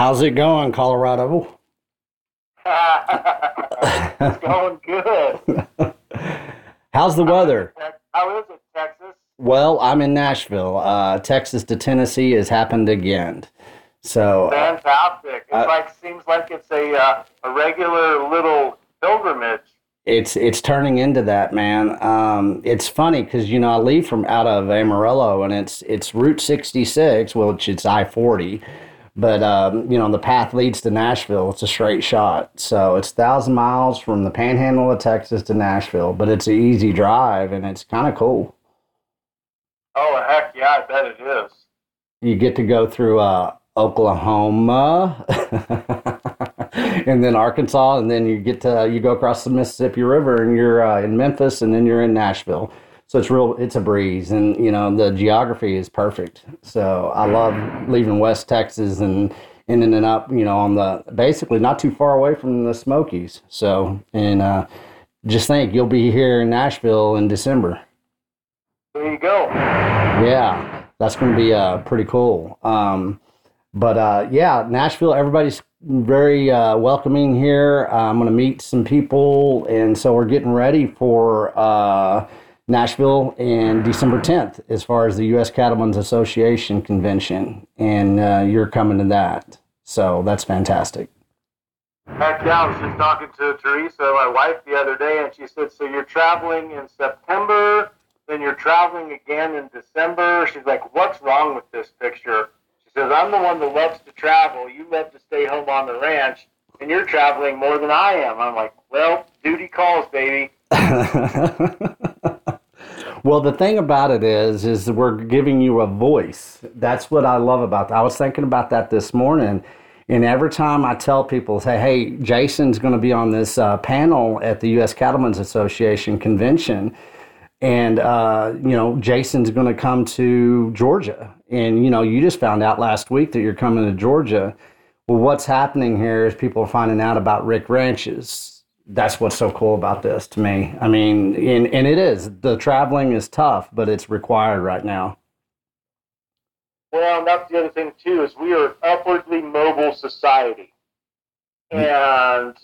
How's it going, Colorado? it's going good. How's the weather? How is it, Texas? Well, I'm in Nashville. Uh, Texas to Tennessee has happened again. So Fantastic. It Uh, like seems like it's a uh, a regular little pilgrimage. it's it's turning into that, man. Um, it's funny because you know I leave from out of Amarillo and it's it's Route 66, which it's I-40, but um, you know the path leads to Nashville. It's a straight shot, so it's thousand miles from the Panhandle of Texas to Nashville, but it's an easy drive and it's kind of cool. Oh heck yeah, I bet it is. you get to go through uh, Oklahoma and then Arkansas, and then you get to you go across the Mississippi River, and you're uh, in Memphis, and then you're in Nashville. So it's real, it's a breeze, and you know the geography is perfect. So I love leaving West Texas and ending up, you know, on the basically not too far away from the Smokies. So and uh, just think you'll be here in Nashville in December. There you go. Yeah, that's going to be uh, pretty cool. Um, but uh, yeah, Nashville, everybody's very uh, welcoming here. Uh, I'm going to meet some people, and so we're getting ready for uh, Nashville and December 10th as far as the U.S. Cattlemen's Association convention, and uh, you're coming to that. So that's fantastic. Heck yeah, I was just talking to Teresa, my wife, the other day, and she said, "So you're traveling in September, then you're traveling again in December." She's like, "What's wrong with this picture?" She says, "I'm the one that loves to travel. You love to stay home on the ranch, and you're traveling more than I am." I'm like, "Well, duty calls, baby." well, the thing about it is, is we're giving you a voice. That's what I love about that. I was thinking about that this morning, and every time I tell people, say, "Hey, Jason's going to be on this uh, panel at the U.S. Cattlemen's Association convention," and uh, you know, Jason's going to come to Georgia, and you know, you just found out last week that you're coming to Georgia. Well, what's happening here is people are finding out about Rick Ranches that's what's so cool about this to me. I mean, and, and it is. The traveling is tough, but it's required right now. Well, and that's the other thing too is we are an upwardly mobile society, mm. and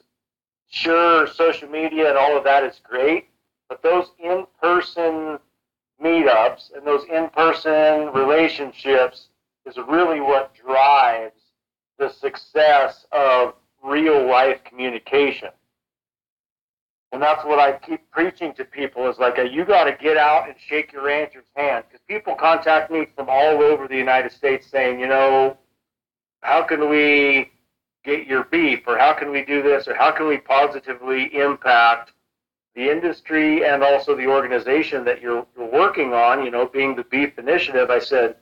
sure, social media and all of that is great, but those in-person meetups and those in-person relationships is really what drives the success of real-life communication. And that's what I keep preaching to people is like, a, you got to get out and shake your rancher's hand. Because people contact me from all over the United States saying, you know, how can we get your beef? Or how can we do this? Or how can we positively impact the industry and also the organization that you're, you're working on, you know, being the Beef Initiative? I said,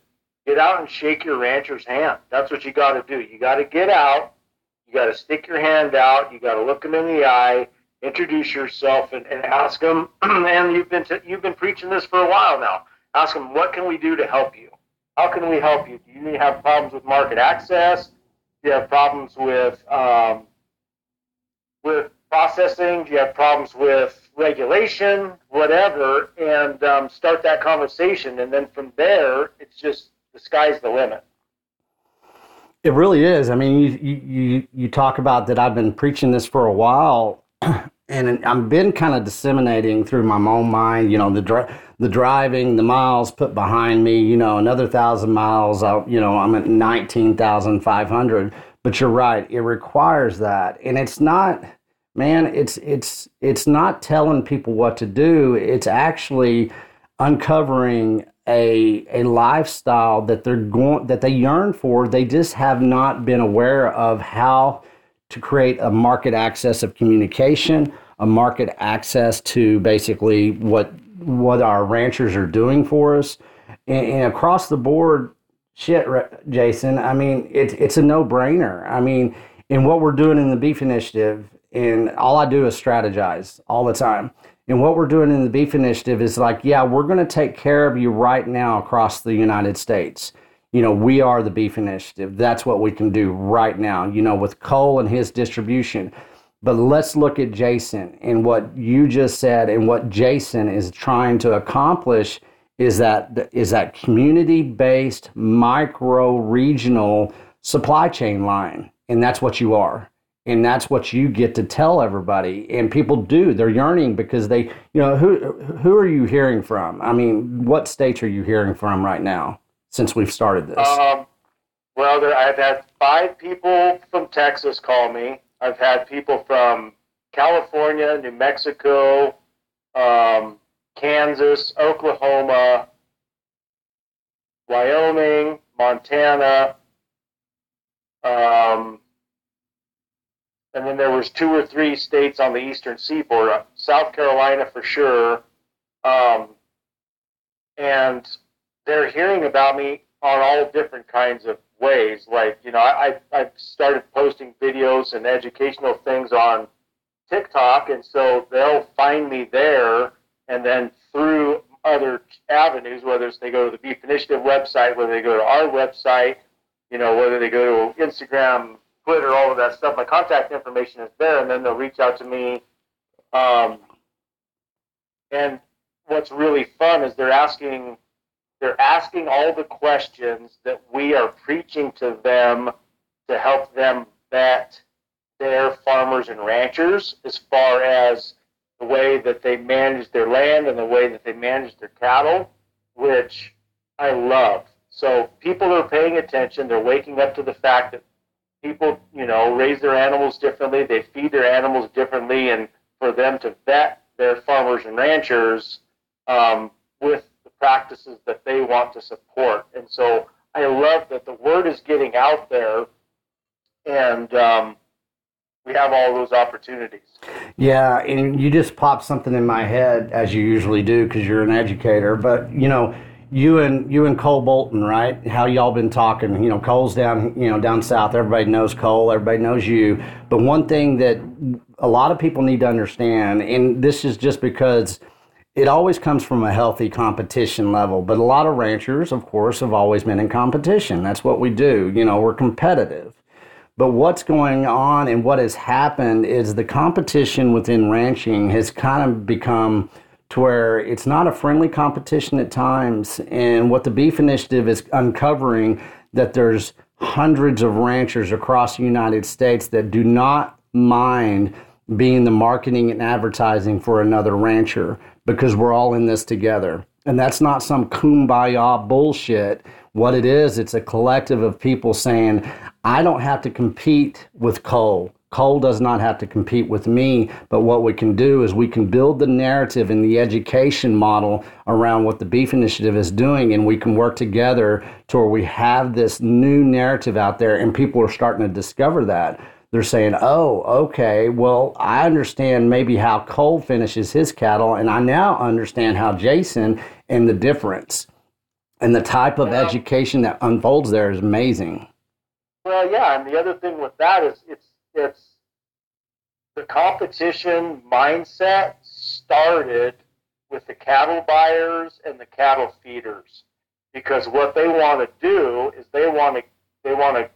get out and shake your rancher's hand. That's what you got to do. You got to get out. You got to stick your hand out. You got to look them in the eye introduce yourself and, and ask them and you've been to, you've been preaching this for a while now. Ask them what can we do to help you? How can we help you? Do you have problems with market access? Do you have problems with um, with processing? Do you have problems with regulation? Whatever. And um, start that conversation. And then from there it's just the sky's the limit. It really is. I mean you, you you talk about that i've been preaching this for a while and I've been kind of disseminating through my own mind, you know, the the driving, the miles put behind me, you know, another thousand miles, I'll, you know, I'm at nineteen thousand five hundred. But you're right, it requires that, and it's not, man, it's it's it's not telling people what to do. It's actually uncovering a a lifestyle that they're going that they yearn for. They just have not been aware of how to create a market access of communication, a market access to basically what what our ranchers are doing for us, and, and across the board, shit, Jason. I mean, it's it's a no brainer. I mean, in what we're doing in the beef initiative, and all I do is strategize all the time. And what we're doing in the beef initiative is like, yeah, we're going to take care of you right now across the United States you know, we are the beef initiative. That's what we can do right now, you know, with Cole and his distribution. But let's look at Jason and what you just said and what Jason is trying to accomplish is that is that community based micro regional supply chain line. And that's what you are. And that's what you get to tell everybody. And people do. They're yearning because they you know who who are you hearing from? I mean what states are you hearing from right now since we've started this? Um, well there, i've had five people from texas call me. I've had people from california new mexico um, kansas oklahoma wyoming montana um, and then there was two or three states on the eastern seaboard, South Carolina for sure, um, and they're hearing about me on all different kinds of ways. Like you know, I I started posting videos and educational things on TikTok, and so they'll find me there, and then through other avenues, whether it's they go to the Beef Initiative website, whether they go to our website, you know, whether they go to Instagram Twitter, all of that stuff. My contact information is there, and then they'll reach out to me. Um, and what's really fun is they're asking they're asking all the questions that we are preaching to them to help them vet their farmers and ranchers as far as the way that they manage their land and the way that they manage their cattle, which I love. So people are paying attention. They're waking up to the fact that people, you know, raise their animals differently. They feed their animals differently, and for them to vet their farmers and ranchers um, with practices that they want to support. And so I love that the word is getting out there, and um, we have all those opportunities. Yeah, and you just popped something in my head as you usually do because you're an educator. But you know you and you and Cole Bolton, right? How y'all been talking? You know, Cole's down, you know, down south. Everybody knows Cole. Everybody knows you. But one thing that a lot of people need to understand, and this is just because it always comes from a healthy competition level. But a lot of ranchers, of course, have always been in competition. That's what we do. You know, we're competitive. But what's going on and what has happened is the competition within ranching has kind of become to where it's not a friendly competition at times. And what the Beef Initiative is uncovering that there's hundreds of ranchers across the United States that do not mind being the marketing and advertising for another rancher because we're all in this together. And that's not some kumbaya bullshit. What it is, it's a collective of people saying, I don't have to compete with Cole. Cole does not have to compete with me, but what we can do is we can build the narrative and the education model around what the Beef Initiative is doing, and we can work together to where we have this new narrative out there, and people are starting to discover that. They're saying, oh, okay, well, I understand maybe how Cole finishes his cattle, and I now understand how Jason and the difference. And the type of education that unfolds there is amazing. Well, yeah, and the other thing with that is it's it's the competition mindset started with the cattle buyers and the cattle feeders because what they want to do is they want to they want to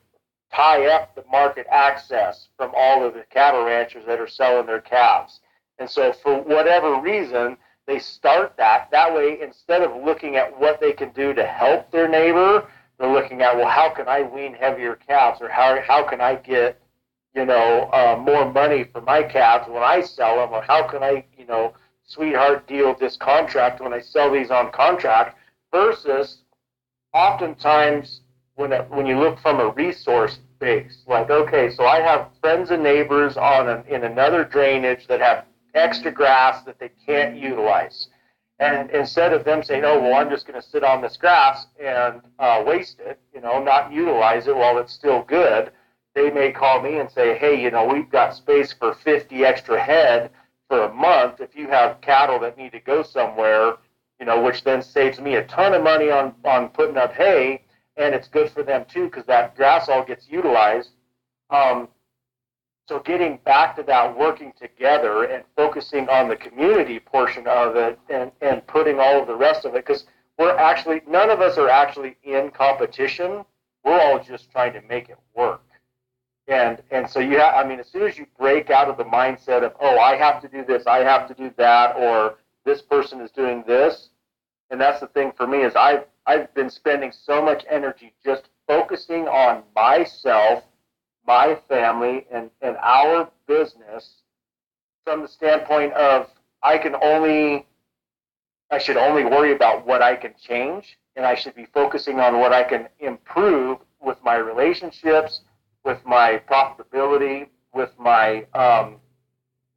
tie up the market access from all of the cattle ranchers that are selling their calves. And so for whatever reason, they start that. That way, instead of looking at what they can do to help their neighbor, they're looking at, well, how can I wean heavier calves or how, how can I get you know, uh, more money for my calves when I sell them, or how can I, you know, sweetheart deal this contract when I sell these on contract, versus oftentimes when it, when you look from a resource base, like okay, so I have friends and neighbors on an, in another drainage that have extra grass that they can't utilize. And instead of them saying, "Oh, well, I'm just going to sit on this grass and uh, waste it," you know, not utilize it while it's still good, they may call me and say, hey, you know, we've got space for 50 extra head for a month. If you have cattle that need to go somewhere, you know, which then saves me a ton of money on, on putting up hay, and it's good for them too because that grass all gets utilized. Um, so getting back to that working together and focusing on the community portion of it and, and putting all of the rest of it because we're actually none of us are actually in competition. We're all just trying to make it work. And and so you have, I mean, as soon as you break out of the mindset of, oh, I have to do this, I have to do that, or this person is doing this, And that's the thing for me is I've I've been spending so much energy just focusing on myself, my family, and, and our business from the standpoint of I can only I should only worry about what I can change and I should be focusing on what I can improve with my relationships, with my profitability, with my um,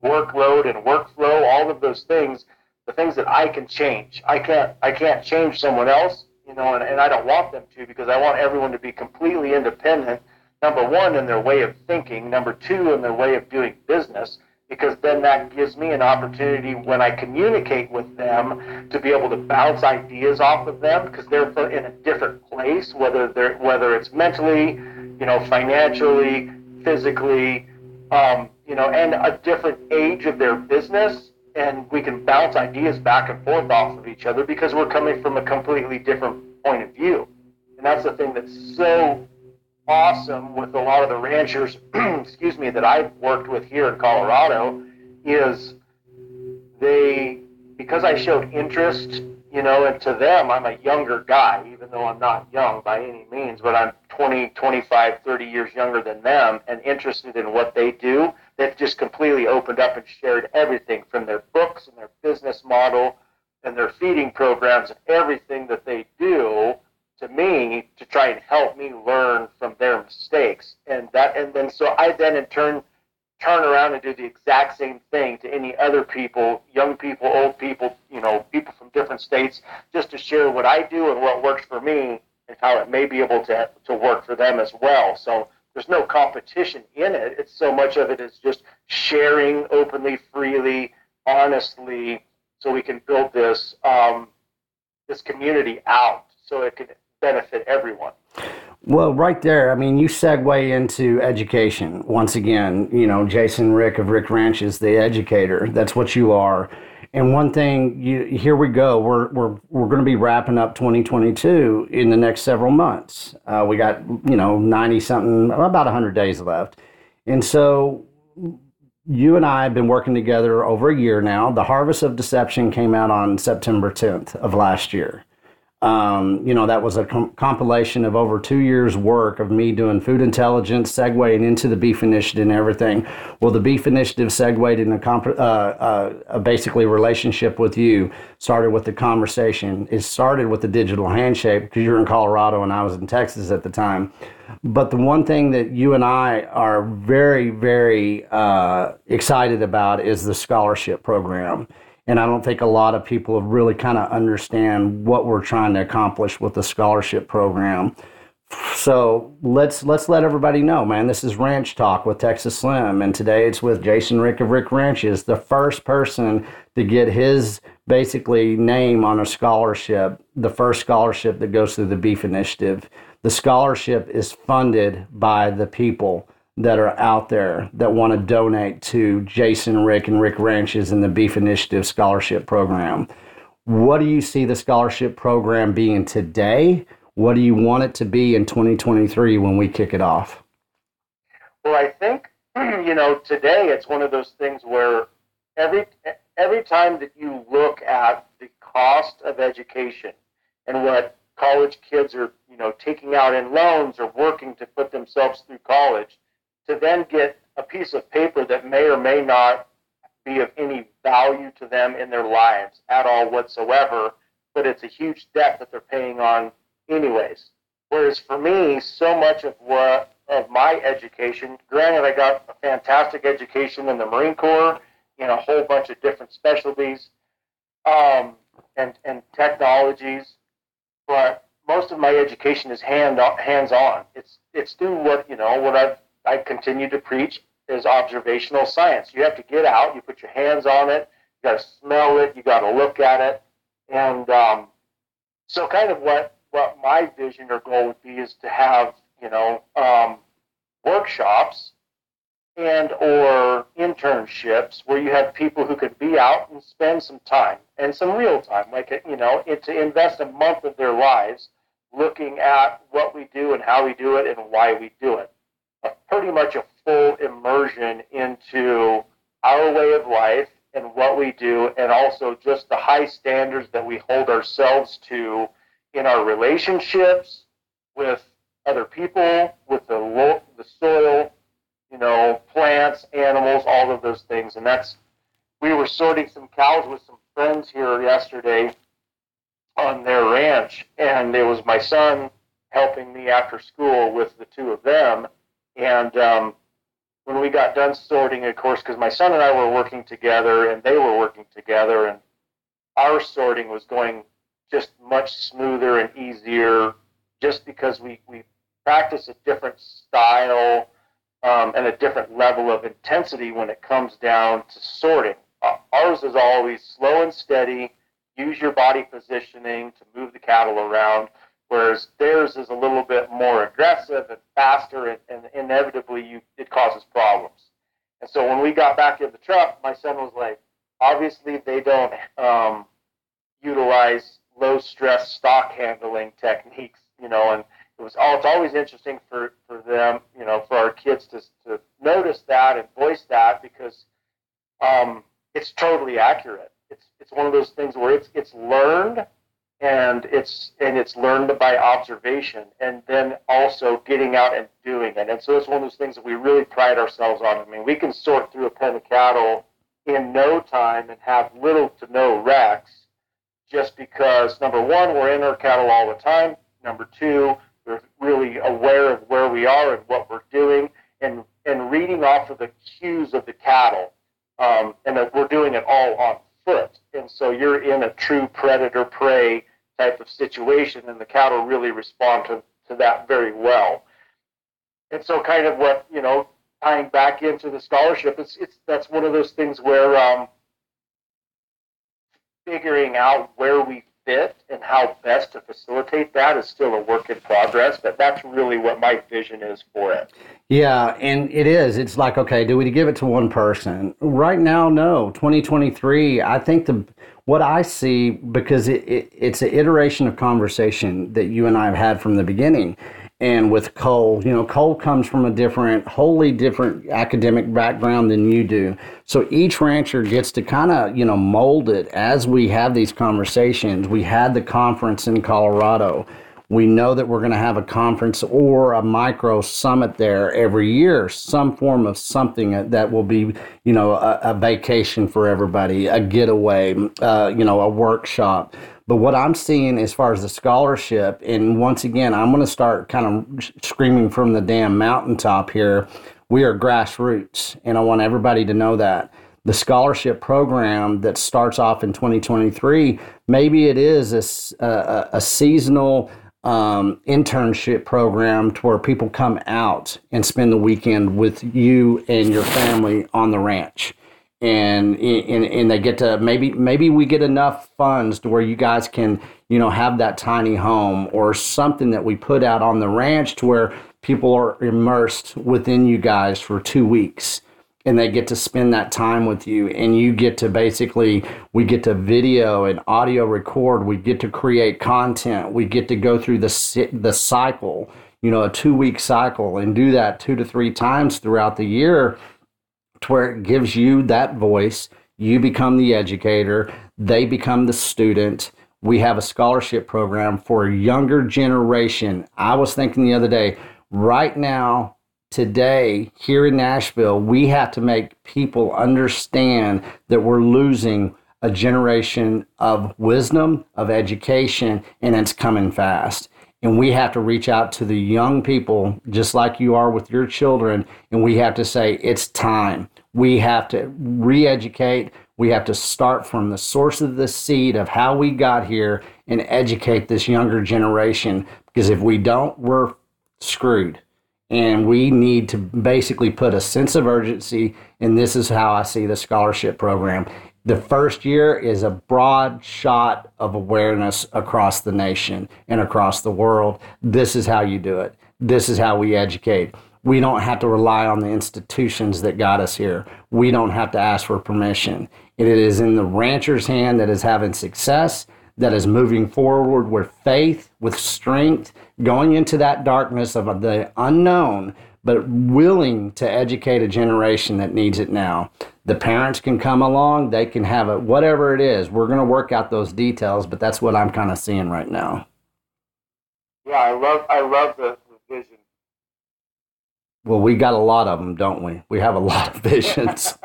workload and workflow, all of those things, the things that I can change. I can't I can't change someone else, you know, and, and I don't want them to because I want everyone to be completely independent. Number one, in their way of thinking. Number two, in their way of doing business. Because then that gives me an opportunity when I communicate with them to be able to bounce ideas off of them because they're in a different place, whether they're whether it's mentally, you know, financially, physically, um, you know, and a different age of their business, and we can bounce ideas back and forth off of each other because we're coming from a completely different point of view. And that's the thing that's so awesome with a lot of the ranchers, excuse me, that I've worked with here in Colorado is they because I showed interest you know, and to them, I'm a younger guy, even though I'm not young by any means, but I'm 20, 25, 30 years younger than them and interested in what they do. They've just completely opened up and shared everything from their books and their business model and their feeding programs and everything that they do to me to try and help me learn from their mistakes. And that, and then so I then in turn turn around and do the exact same thing to any other people, young people, old people, you know, people from different states, just to share what I do and what works for me and how it may be able to, to work for them as well. So there's no competition in it. It's so much of it is just sharing openly, freely, honestly, so we can build this um, this community out so it can benefit everyone. Well, right there, I mean, you segue into education. Once again, you know, Jason Rick of Rick Ranch is the educator. That's what you are. And one thing, you, here we go. We're, we're, we're going to be wrapping up 2022 in the next several months. Uh, we got, you know, 90 something, about 100 days left. And so you and I have been working together over a year now. The Harvest of Deception came out on September 10th of last year. Um, you know, that was a com- compilation of over two years' work of me doing food intelligence, segueing into the beef initiative and everything. Well, the beef initiative segued in a, comp- uh, uh, a basically relationship with you, started with the conversation. It started with the digital handshake because you're in Colorado and I was in Texas at the time. But the one thing that you and I are very, very uh, excited about is the scholarship program and I don't think a lot of people really kind of understand what we're trying to accomplish with the scholarship program. So let's let's let everybody know, man. This is Ranch Talk with Texas Slim, and today it's with Jason Rick of Rick Ranches, the first person to get his basically name on a scholarship, the first scholarship that goes through the Beef Initiative. The scholarship is funded by the people that are out there that want to donate to Jason, Rick, and Rick Ranches in the Beef Initiative Scholarship Program. What do you see the scholarship program being today? What do you want it to be in 2023 when we kick it off? Well, I think you know today it's one of those things where every every time that you look at the cost of education and what college kids are you know taking out in loans or working to put themselves through college to then get a piece of paper that may or may not be of any value to them in their lives at all whatsoever, but it's a huge debt that they're paying on anyways. Whereas for me, so much of what of my education, granted I got a fantastic education in the Marine Corps in a whole bunch of different specialties um, and, and technologies, but most of my education is hand hands on. It's it's doing what you know what I've I continue to preach is observational science. You have to get out, you put your hands on it, you got to smell it, you got to look at it, and um, so kind of what what my vision or goal would be is to have you know um, workshops and or internships where you have people who could be out and spend some time and some real time, like you know, it, to invest a month of their lives looking at what we do and how we do it and why we do it pretty much a full immersion into our way of life and what we do, and also just the high standards that we hold ourselves to in our relationships with other people, with the lo- the soil, you know, plants, animals, all of those things. And that's we were sorting some cows with some friends here yesterday on their ranch, and it was my son helping me after school with the two of them. And um, when we got done sorting, of course, because my son and I were working together and they were working together, and our sorting was going just much smoother and easier just because we, we practice a different style um, and a different level of intensity when it comes down to sorting. Uh, ours is always slow and steady, use your body positioning to move the cattle around, whereas theirs is a little bit more aggressive and faster, and, and inevitably you, it causes problems. And so when we got back in the truck, my son was like, obviously they don't um, utilize low stress stock handling techniques, you know, and it was all, it's always interesting for, for them, you know, for our kids to, to notice that and voice that because um, it's totally accurate. It's, it's one of those things where it's, it's learned and it's, and it's learned by observation and then also getting out and doing it. And so it's one of those things that we really pride ourselves on. I mean, we can sort through a pen of cattle in no time and have little to no wrecks just because number one, we're in our cattle all the time. Number two, we're really aware of where we are and what we're doing, and and reading off of the cues of the cattle, um, and that we're doing it all on foot. And so you're in a true predator prey type of situation, and the cattle really respond to, to that very well. And so, kind of what you know, tying back into the scholarship, it's it's that's one of those things where um, figuring out where we fit and how best to facilitate that is still a work in progress, but that's really what my vision is for it. Yeah, and it is. It's like, okay, do we give it to one person? Right now, no. 2023, I think the what I see because it, it, it's an iteration of conversation that you and I have had from the beginning and with Cole, you know, Cole comes from a different, wholly different academic background than you do. So each rancher gets to kind of, you know, mold it as we have these conversations. We had the conference in Colorado. We know that we're going to have a conference or a micro summit there every year, some form of something that will be, you know, a, a vacation for everybody, a getaway, uh, you know, a workshop. But what I'm seeing as far as the scholarship, and once again, I'm going to start kind of screaming from the damn mountaintop here. We are grassroots, and I want everybody to know that. The scholarship program that starts off in 2023, maybe it is a, a, a seasonal um, internship program to where people come out and spend the weekend with you and your family on the ranch. And, and and they get to maybe maybe we get enough funds to where you guys can you know have that tiny home or something that we put out on the ranch to where people are immersed within you guys for two weeks and they get to spend that time with you and you get to basically we get to video and audio record we get to create content we get to go through the the cycle you know a two week cycle and do that two to three times throughout the year to where it gives you that voice. You become the educator, they become the student. We have a scholarship program for a younger generation. I was thinking the other day, right now, today, here in Nashville, we have to make people understand that we're losing a generation of wisdom, of education, and it's coming fast. And we have to reach out to the young people, just like you are with your children, and we have to say, it's time. We have to re educate. We have to start from the source of the seed of how we got here and educate this younger generation. Because if we don't, we're screwed. And we need to basically put a sense of urgency. And this is how I see the scholarship program. The first year is a broad shot of awareness across the nation and across the world. This is how you do it. This is how we educate we don't have to rely on the institutions that got us here. We don't have to ask for permission. It is in the rancher's hand that is having success, that is moving forward with faith, with strength, going into that darkness of the unknown, but willing to educate a generation that needs it now. The parents can come along, they can have it, whatever it is. We're going to work out those details, but that's what I'm kind of seeing right now. Yeah, I love I love vision. Well, we got a lot of them, don't we? We have a lot of visions.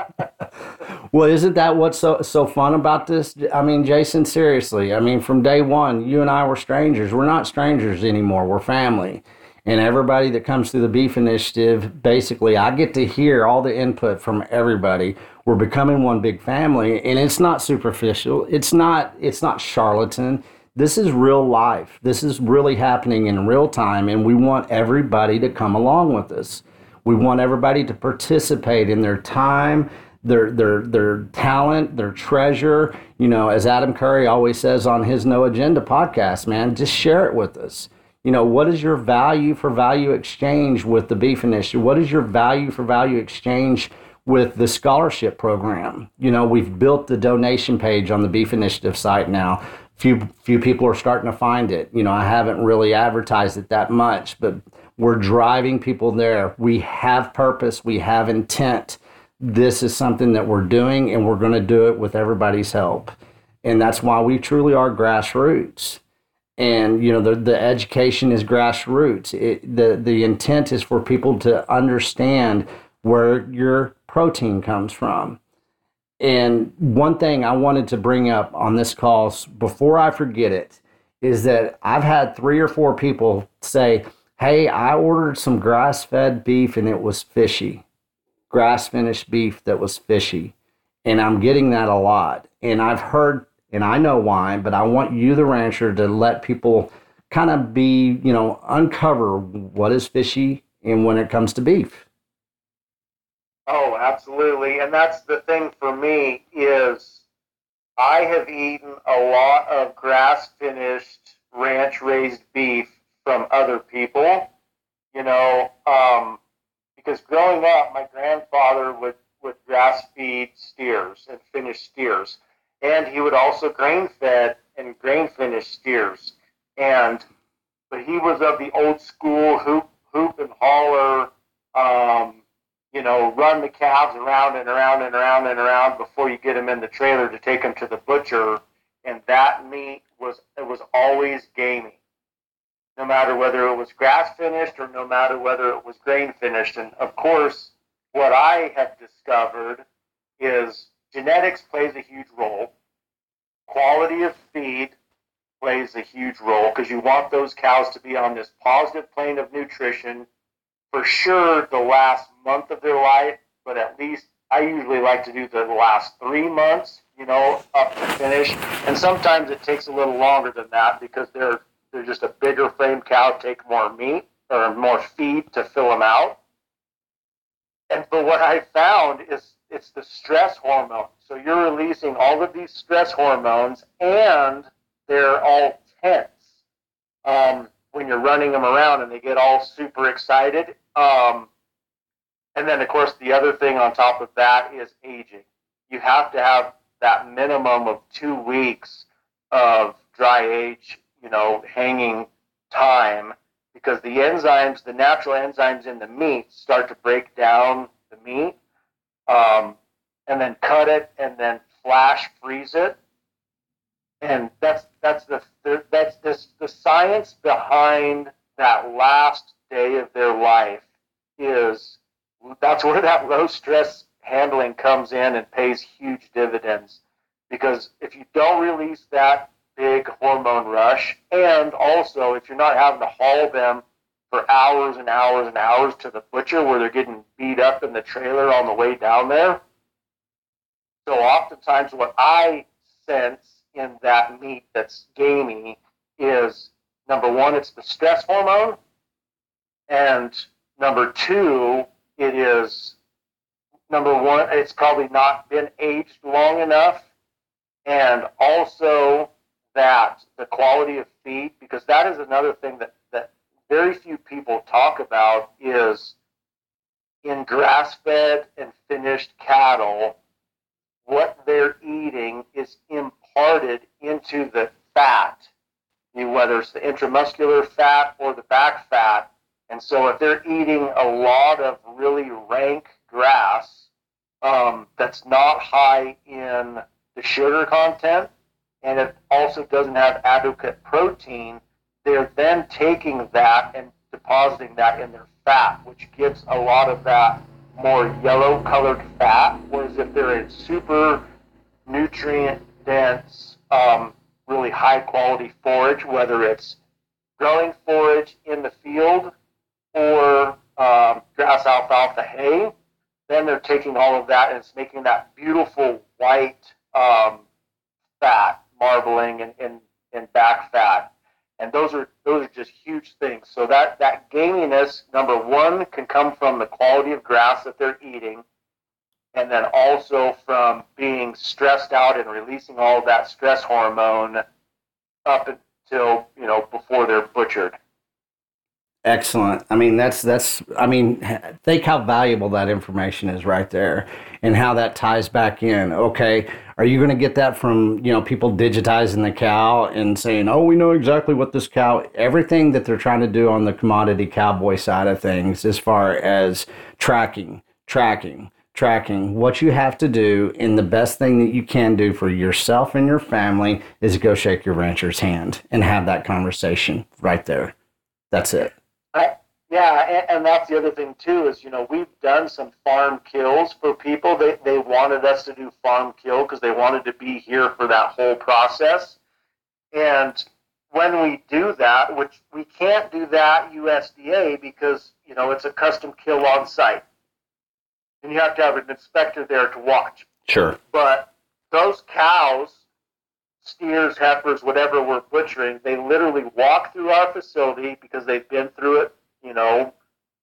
well, isn't that what's so so fun about this? I mean, Jason, seriously. I mean, from day one, you and I were strangers. We're not strangers anymore. We're family and everybody that comes through the beef initiative basically i get to hear all the input from everybody we're becoming one big family and it's not superficial it's not it's not charlatan this is real life this is really happening in real time and we want everybody to come along with us we want everybody to participate in their time their their their talent, their treasure. You know, as Adam Curry always says on his No Agenda podcast, man, just share it with us you know, what is your value for value exchange with the Beef Initiative? What is your value for value exchange with the scholarship program? You know, we've built the donation page on the Beef Initiative site now. Few few people are starting to find it. You know, I haven't really advertised it that much, but we're driving people there. We have purpose, we have intent. This is something that we're doing, and we're going to do it with everybody's help. And that's why we truly are grassroots and you know the the education is grassroots. It, the the intent is for people to understand where your protein comes from. And one thing I wanted to bring up on this call before I forget it is that I've had three or four people say, "Hey, I ordered some grass-fed beef and it was fishy, grass-finished beef that was fishy," and I'm getting that a lot. And I've heard and I know why, but I want you, the rancher, to let people kind of be, you know, uncover what is fishy and when it comes to beef. Oh, absolutely. And that's the thing for me is I have eaten a lot of grass finished ranch raised beef from other people, you know, um, because growing up, my grandfather would, would grass feed steers and finish steers and he would also grain fed and grain finish steers. And but he was of the old school hoop hoop and hauler, um, you know, run the calves around and around and around and around before you get them in the trailer to take them to the butcher. And that meat was it was always gamey, no matter whether it was grass finished or no matter whether it was grain finished. And of course, what I have discovered is genetics plays a huge role. Quality of feed plays a huge role because you want those cows to be on this positive plane of nutrition for sure the last month of their life, but at least I usually like to do the last three months, you know, up to finish. And sometimes it takes a little longer than that because they're they're just a bigger frame cow, take more meat or more feed to fill them out. And but what I found is it's the stress hormone. So you're releasing all of these stress hormones, and they're all tense um, when you're running them around, and they get all super excited. Um, and then, of course, the other thing on top of that is aging. You have to have that minimum of two weeks of dry age, you know, hanging time because the enzymes, the natural enzymes in the meat, start to break down the meat um, and then cut it and then flash freeze it. And that's that's the, that's this the science behind that last day of their life is that's where that low stress handling comes in and pays huge dividends because if you don't release that big hormone rush and also if you're not having to haul them for hours and hours and hours to the butcher where they're getting beat up in the trailer on the way down there. So oftentimes what I sense in that meat that's gamey is number one, it's the stress hormone. And number two, it is number one, it's probably not been aged long enough. And also that the quality of feed, because that is another thing that that very few people talk about is in grass fed and finished cattle, what they're eating is imparted into the fat, whether it's the intramuscular fat or the back fat. And so if they're eating a lot of really rank grass um, that's not high in the sugar content, and it also doesn't have adequate protein, they're then taking that and depositing that in their fat, which gives a lot of that more yellow colored fat. Whereas if they're in super nutrient dense, um, really high quality forage, whether it's growing forage in the field or um, grass alfalfa hay, then they're taking all of that and it's making that beautiful white um, fat marbling and, and, and back fat. And those are those are just huge things. So that, that gaminess, number one, can come from the quality of grass that they're eating, and then also from being stressed out and releasing all that stress hormone up until you know before they're butchered. Excellent. I mean, that's that's. I mean, think how valuable that information is right there, and how that ties back in. Okay, are you going to get that from you know people digitizing the cow and saying, "Oh, we know exactly what this cow." Everything that they're trying to do on the commodity cowboy side of things, as far as tracking, tracking, tracking. What you have to do, and the best thing that you can do for yourself and your family, is go shake your rancher's hand and have that conversation right there. That's it. I, yeah, and, and that's the other thing too is you know we've done some farm kills for people. They they wanted us to do farm kill because they wanted to be here for that whole process. And when we do that, which we can't do that USDA because you know it's a custom kill on site, and you have to have an inspector there to watch. Sure. But those cows, steers, heifers, whatever we're butchering, they literally walk through our facility because they've been through it, you know,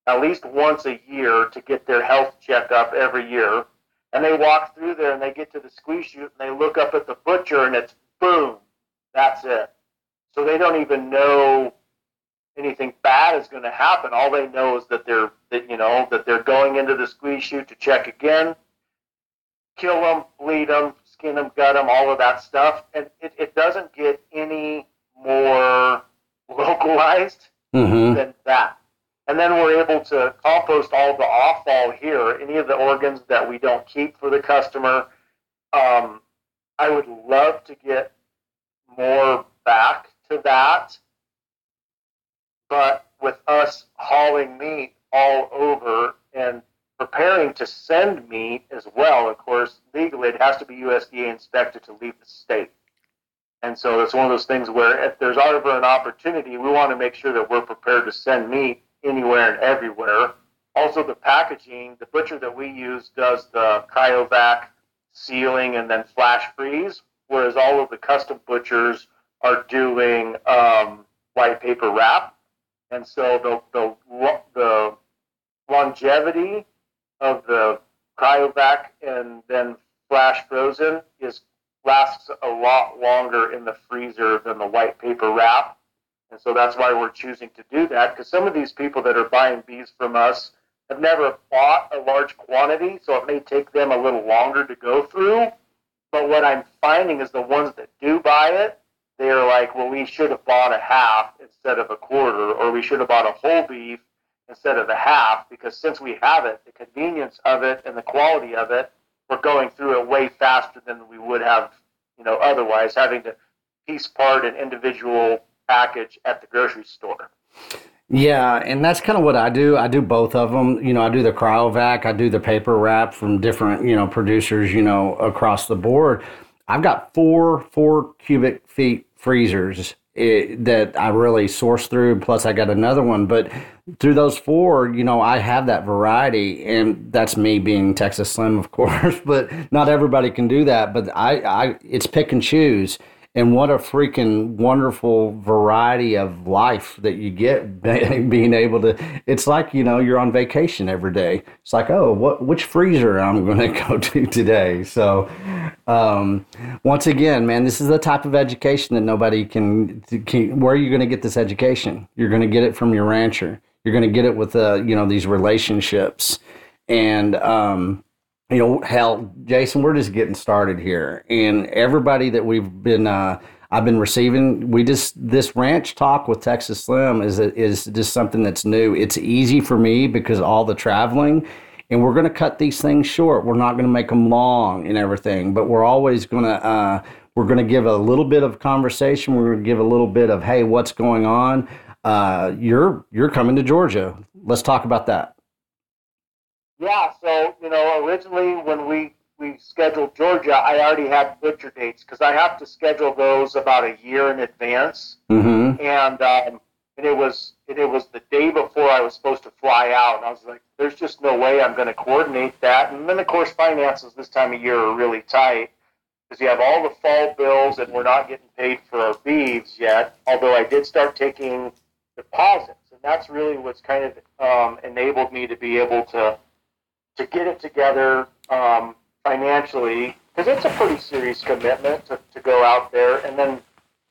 at least once a year to get their health checkup every year. And they walk through there and they get to the squeeze chute and they look up at the butcher and it's boom, that's it. So they don't even know anything bad is going to happen. All they know is that they're that you know that they're going into the squeeze chute to check again, kill them, bleed them, skin them, gut them, all of that stuff, and it, it doesn't get any more localized Mm-hmm. than that. And then we're able to compost all the offal here, any of the organs that we don't keep for the customer. Um, I would love to get more back to that, but with us hauling meat all over and preparing to send meat as well, of course, legally it has to be USDA inspected to leave the state. And so it's one of those things where if there's ever an opportunity, we want to make sure that we're prepared to send meat anywhere and everywhere. Also, the packaging, the butcher that we use does the cryovac sealing and then flash freeze, whereas all of the custom butchers are doing um, white paper wrap. And so the, the, the longevity of the cryovac and then flash frozen is lasts a lot longer in the freezer than the white paper wrap. And so that's why we're choosing to do that because some of these people that are buying bees from us have never bought a large quantity, so it may take them a little longer to go through. But what I'm finding is the ones that do buy it, they're like, well, we should have bought a half instead of a quarter, or we should have bought a whole beef instead of a half, because since we have it, the convenience of it and the quality of it, we're going through it way faster than we would have, you know, otherwise having to piece part an individual package at the grocery store. Yeah, and that's kind of what I do. I do both of them. You know, I do the cryovac, I do the paper wrap from different, you know, producers, you know, across the board. I've got four four cubic feet freezers eh, that I really source through. Plus, I got another one. But through those four, you know, I have that variety, and that's me being Texas Slim, of course. But not everybody can do that. But I, I, it's pick and choose. And what a freaking wonderful variety of life that you get being able to. It's like you know you're on vacation every day. It's like oh, what which freezer I'm going to go to today. So, um, once again, man, this is the type of education that nobody can. can where are you going to get this education? You're going to get it from your rancher. You're going to get it with uh, you know these relationships, and um, you know, hell, Jason, we're just getting started here, and everybody that we've been, uh, I've been receiving. We just this ranch talk with Texas Slim is is just something that's new. It's easy for me because all the traveling, and we're going to cut these things short. We're not going to make them long and everything, but we're always going to. Uh, we're going to give a little bit of conversation. We're going to give a little bit of hey, what's going on? Uh, you're you're coming to Georgia. Let's talk about that. Yeah. So you know, originally when we we scheduled Georgia, I already had butcher dates because I have to schedule those about a year in advance. Mm-hmm. And um, and it was and it was the day before I was supposed to fly out, and I was like, "There's just no way I'm going to coordinate that." And then of course, finances this time of year are really tight because you have all the fall bills, and we're not getting paid for our beeves yet. Although I did start taking deposits, and that's really what's kind of um, enabled me to be able to to get it together. Um, financially because it's a pretty serious commitment to, to go out there. And then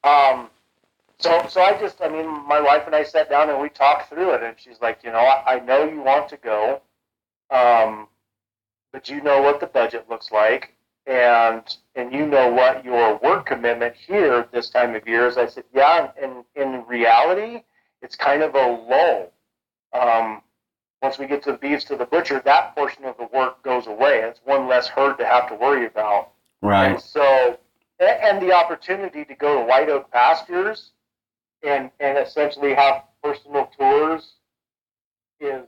um, so so I just I mean my wife and I sat down and we talked through it. And she's like you know I, I know you want to go um, but you know what the budget looks like. And and you know what your work commitment here this time of year is. I said yeah and in reality it's kind of a lull. Um, once we get to the beeves to the butcher, that portion of the work goes away. It's one less herd to have to worry about. Right. And so, and the opportunity to go to White Oak Pastures and and essentially have personal tours is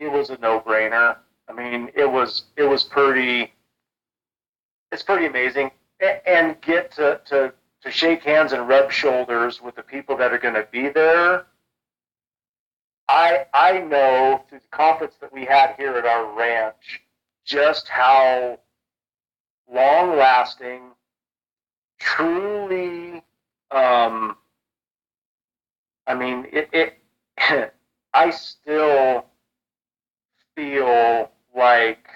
it was a no brainer. I mean, it was it was pretty. It's pretty amazing, and get to to to shake hands and rub shoulders with the people that are going to be there I know through the conference that we had here at our ranch just how long lasting, truly. Um, I mean, it. it I still feel like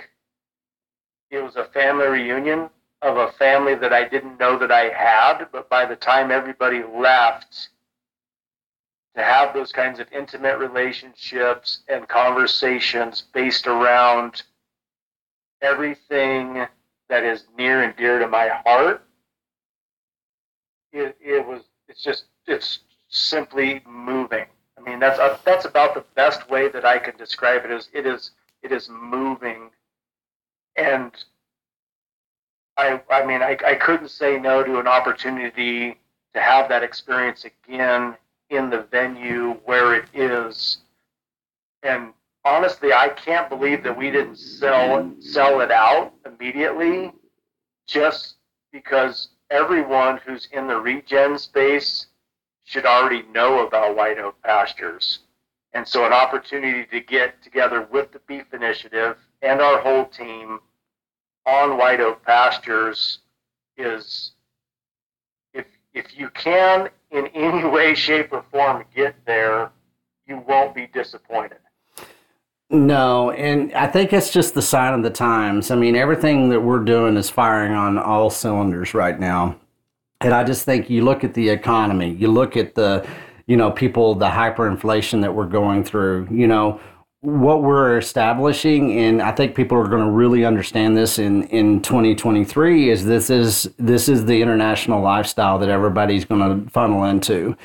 it was a family reunion of a family that I didn't know that I had, but by the time everybody left to have those kinds of intimate relationships and conversations based around everything that is near and dear to my heart it, it was it's just it's simply moving. I mean that's uh, that's about the best way that i can describe it is it is it is moving. And i i mean i, I couldn't say no to an opportunity to have that experience again in the venue where it is. And honestly, I can't believe that we didn't sell sell it out immediately, just because everyone who's in the regen space should already know about White Oak Pastures. And so, an opportunity to get together with the Beef Initiative and our whole team on White Oak Pastures is, if if you can in any way, shape, or form get there, you won't be disappointed. No, and I think it's just the sign of the times. I mean, everything that we're doing is firing on all cylinders right now. And I just think you look at the economy, you look at the, you know, people, the hyperinflation that we're going through, you know, what we're establishing, and I think people are going to really understand this in, in 2023 is this is this is the international lifestyle that everybody's going to funnel into.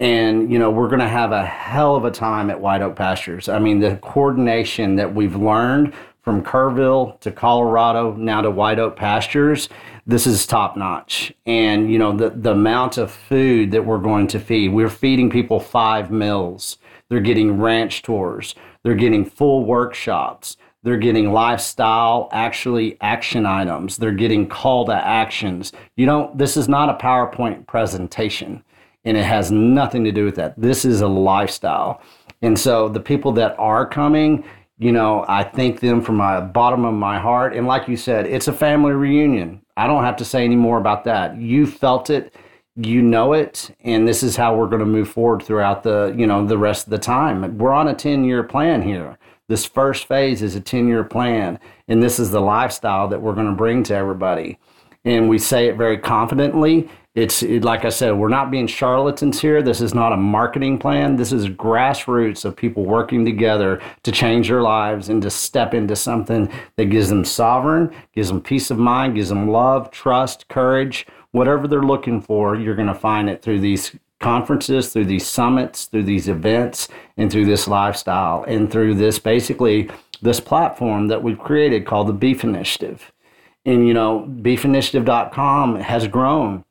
And, you know, we're going to have a hell of a time at White Oak Pastures. I mean, the coordination that we've learned from Kerrville to Colorado, now to White Oak Pastures, this is top notch. And, you know, the, the amount of food that we're going to feed, we're feeding people five meals. They're getting ranch tours. They're getting full workshops. They're getting lifestyle, actually action items. They're getting call to actions. You don't, this is not a PowerPoint presentation and it has nothing to do with that. This is a lifestyle. And so the people that are coming, you know, I thank them from my bottom of my heart. And like you said, it's a family reunion. I don't have to say any more about that. You felt it you know it and this is how we're going to move forward throughout the you know the rest of the time. We're on a 10 year plan here. This first phase is a 10 year plan and this is the lifestyle that we're going to bring to everybody. And we say it very confidently. It's it, like i said we're not being charlatans here. This is not a marketing plan. This is grassroots of people working together to change their lives and to step into something that gives them sovereign gives them peace of mind gives them love trust courage whatever they're looking for, you're going to find it through these conferences, through these summits, through these events, and through this lifestyle, and through this basically this platform that we've created called the Beef Initiative. And you know, beefinitiative.com has grown.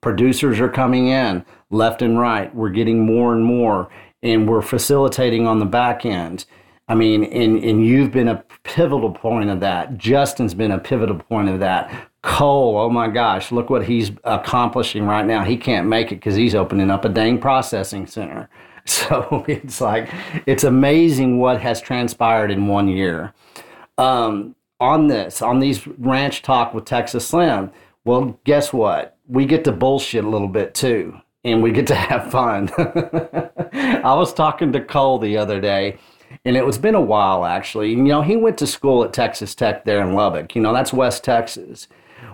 Producers are coming in left and right. We're getting more and more, and we're facilitating on the back end. I mean, and, and you've been a pivotal point of that. Justin's been a pivotal point of that. Cole, oh my gosh, look what he's accomplishing right now. He can't make it because he's opening up a dang processing center. So it's like, it's amazing what has transpired in one year. Um, on this, on these ranch talk with Texas Slim, well, guess what? We get to bullshit a little bit too, and we get to have fun. I was talking to Cole the other day and it was been a while actually. You know, he went to school at Texas Tech there in Lubbock. You know, that's West Texas.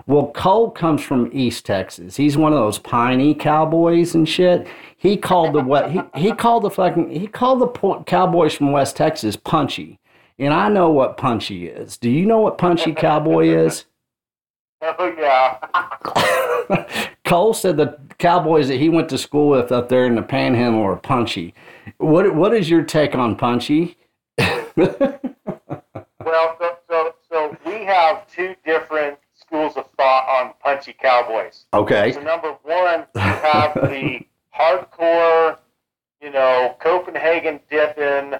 Well, Cole comes from East Texas. He's one of those piney cowboys and shit. He called the what he, he called the fucking he called the cowboys from West Texas punchy. And I know what punchy is. Do you know what punchy cowboy is? Oh yeah. Cole said the cowboys that he went to school with up there in the Panhandle are punchy. What what is your take on punchy? well, so, so so we have two different schools of thought on punchy cowboys. Okay. So number one, you have the hardcore, you know, Copenhagen dipping,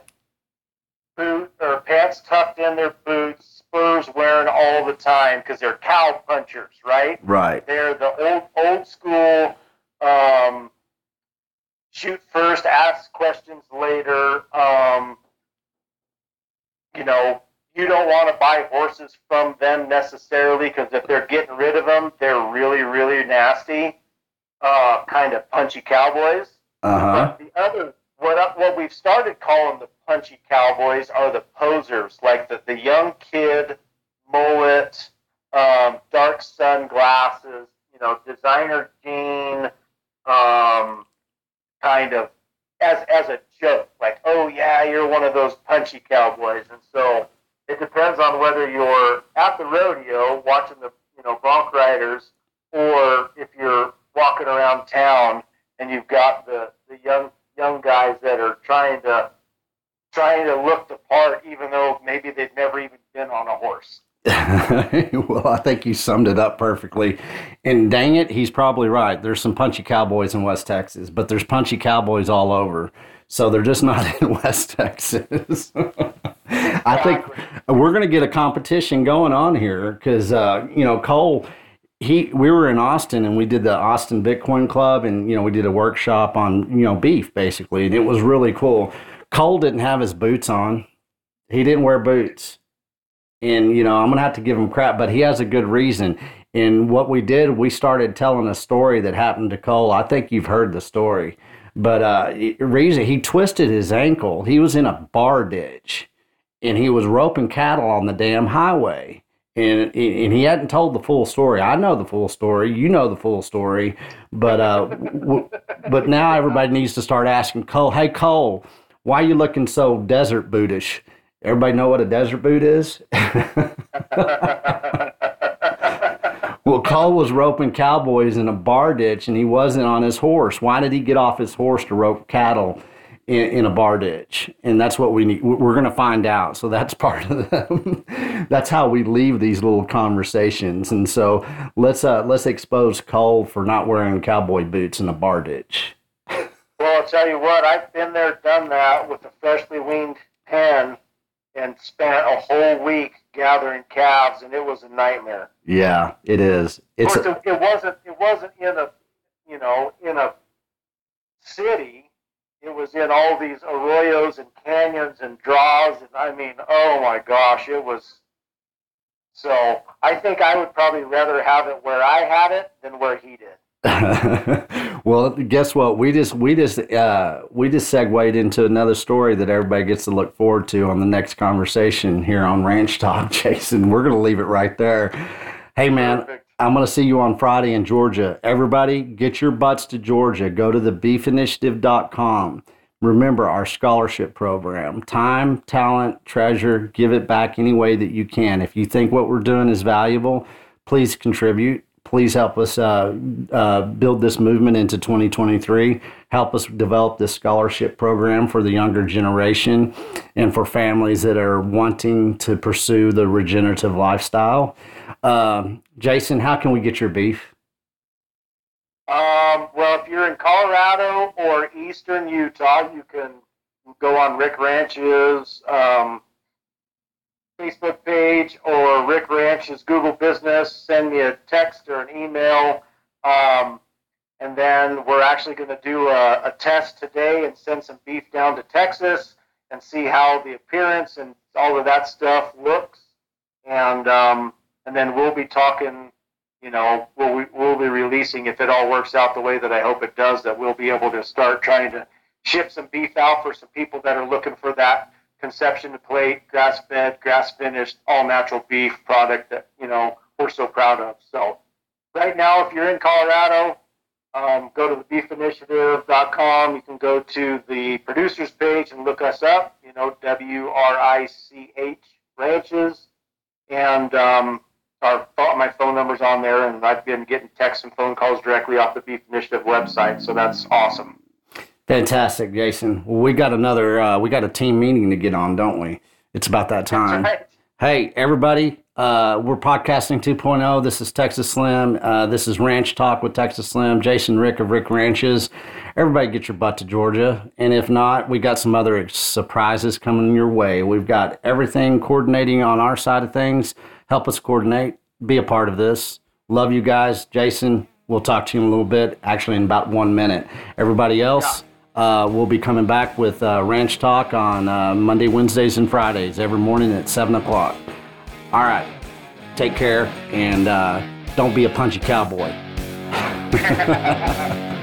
boot or pants tucked in their boots, spurs wearing all the time because they're cow punchers, right? Right. They're the old old school. Um, shoot first, ask questions later. Um, you know, you don't want to buy horses from them necessarily because if they're getting rid of them, they're really, really nasty, uh, kind of punchy cowboys. Uh-huh. But the other, what what we've started calling the punchy cowboys are the posers, like the the young kid, mullet, um, dark sunglasses, you know, designer jean, um, kind of as as a joke, like, oh yeah, you're one of those punchy cowboys, and so it depends on whether you're at the rodeo watching the you know bronc riders, or if you're walking around town and you've got the the young young guys that are trying to trying to look the part, even though maybe they've never even been on a horse. well, I think you summed it up perfectly. And dang it, he's probably right. There's some punchy cowboys in West Texas, but there's punchy cowboys all over. So they're just not in West Texas. I think we're going to get a competition going on here because, uh, you know, Cole, he, we were in Austin and we did the Austin Bitcoin Club and, you know, we did a workshop on, you know, beef basically. And it was really cool. Cole didn't have his boots on, he didn't wear boots. And you know i'm gonna have to give him crap but he has a good reason. And what we did we started telling a story that happened to cole. I think you've heard the story. But uh reason he twisted his ankle. He was in a bar ditch and he was roping cattle on the damn highway and and he hadn't told the full story. I know the full story. You know the full story, but uh, w- but now everybody needs to start asking Cole. Hey Cole, why are you looking so desert bootish? Everybody know what a desert boot is? well, Cole was roping cowboys in a bar ditch and he wasn't on his horse. Why did he get off his horse to rope cattle in, in a bar ditch? And that's what we need. We're going to find out. So that's part of the, that's how we leave these little conversations. And so let's, uh, let's expose Cole for not wearing cowboy boots in a bar ditch. Well, I'll tell you what, I've been there, done that with a freshly weaned hen and spent a whole week gathering calves, and it was a nightmare. Yeah, it is. It's a, it wasn't it wasn't in a you know in a city. It was in all these arroyos and canyons and draws, and I mean, oh my gosh, it was. So I think I would probably rather have it where I had it than where he did. well, guess what? We just we just uh, we just segued into another story that everybody gets to look forward to on the next conversation here on Ranch Talk, Jason. We're gonna leave it right there. Hey, man. Perfect. I'm going to see you on Friday in Georgia. Everybody, get your butts to Georgia. Go to thebeefinitiative.com. Remember our scholarship program time, talent, treasure, give it back any way that you can. If you think what we're doing is valuable, please contribute please help us uh, uh, build this movement into 2023. Help us develop this scholarship program for the younger generation and for families that are wanting to pursue the regenerative lifestyle. Um, Jason, how can we get your beef? Um, well, if you're in Colorado or eastern Utah, you can go on Wrich Ranch's um, Facebook page or Wrich Ranch's Google Business. Send me a text or an email. Um, and then we're actually going to do a, a, test today and send some beef down to Texas and see how the appearance and all of that stuff looks. And um, and then we'll be talking. You know, we'll we'll be releasing if it all works out the way that I hope it does. That we'll be able to start trying to ship some beef out for some people that are looking for that conception to plate, grass fed, grass finished, all natural beef product that you know we're so proud of. So right now, if you're in Colorado, um, go to thebeefinitiative.com. You can go to the producers page and look us up. You know, W R I C H ranches, and um, our my phone number's on there, and I've been getting texts and phone calls directly off the Beef Initiative website. So that's awesome. Fantastic, Jason. Well, we got another, uh, we got a team meeting to get on, don't we? It's about that time. Right. Hey, everybody, uh, we're podcasting 2.0. This is Texas Slim. Uh, this is Ranch Talk with Texas Slim. Jason Wrich of Wrich Ranches. Everybody get your butt to Georgia. And if not, we got some other surprises coming your way. We've got everything coordinating on our side of things. Help us coordinate. Be a part of this. Love you guys. Jason, we'll talk to you in a little bit, actually, in about one minute. Everybody else, yeah. Uh, we'll be coming back with uh, Ranch Talk on uh, Monday, Wednesdays, and Fridays every morning at 7 o'clock. All right. Take care and uh, don't be a punchy cowboy.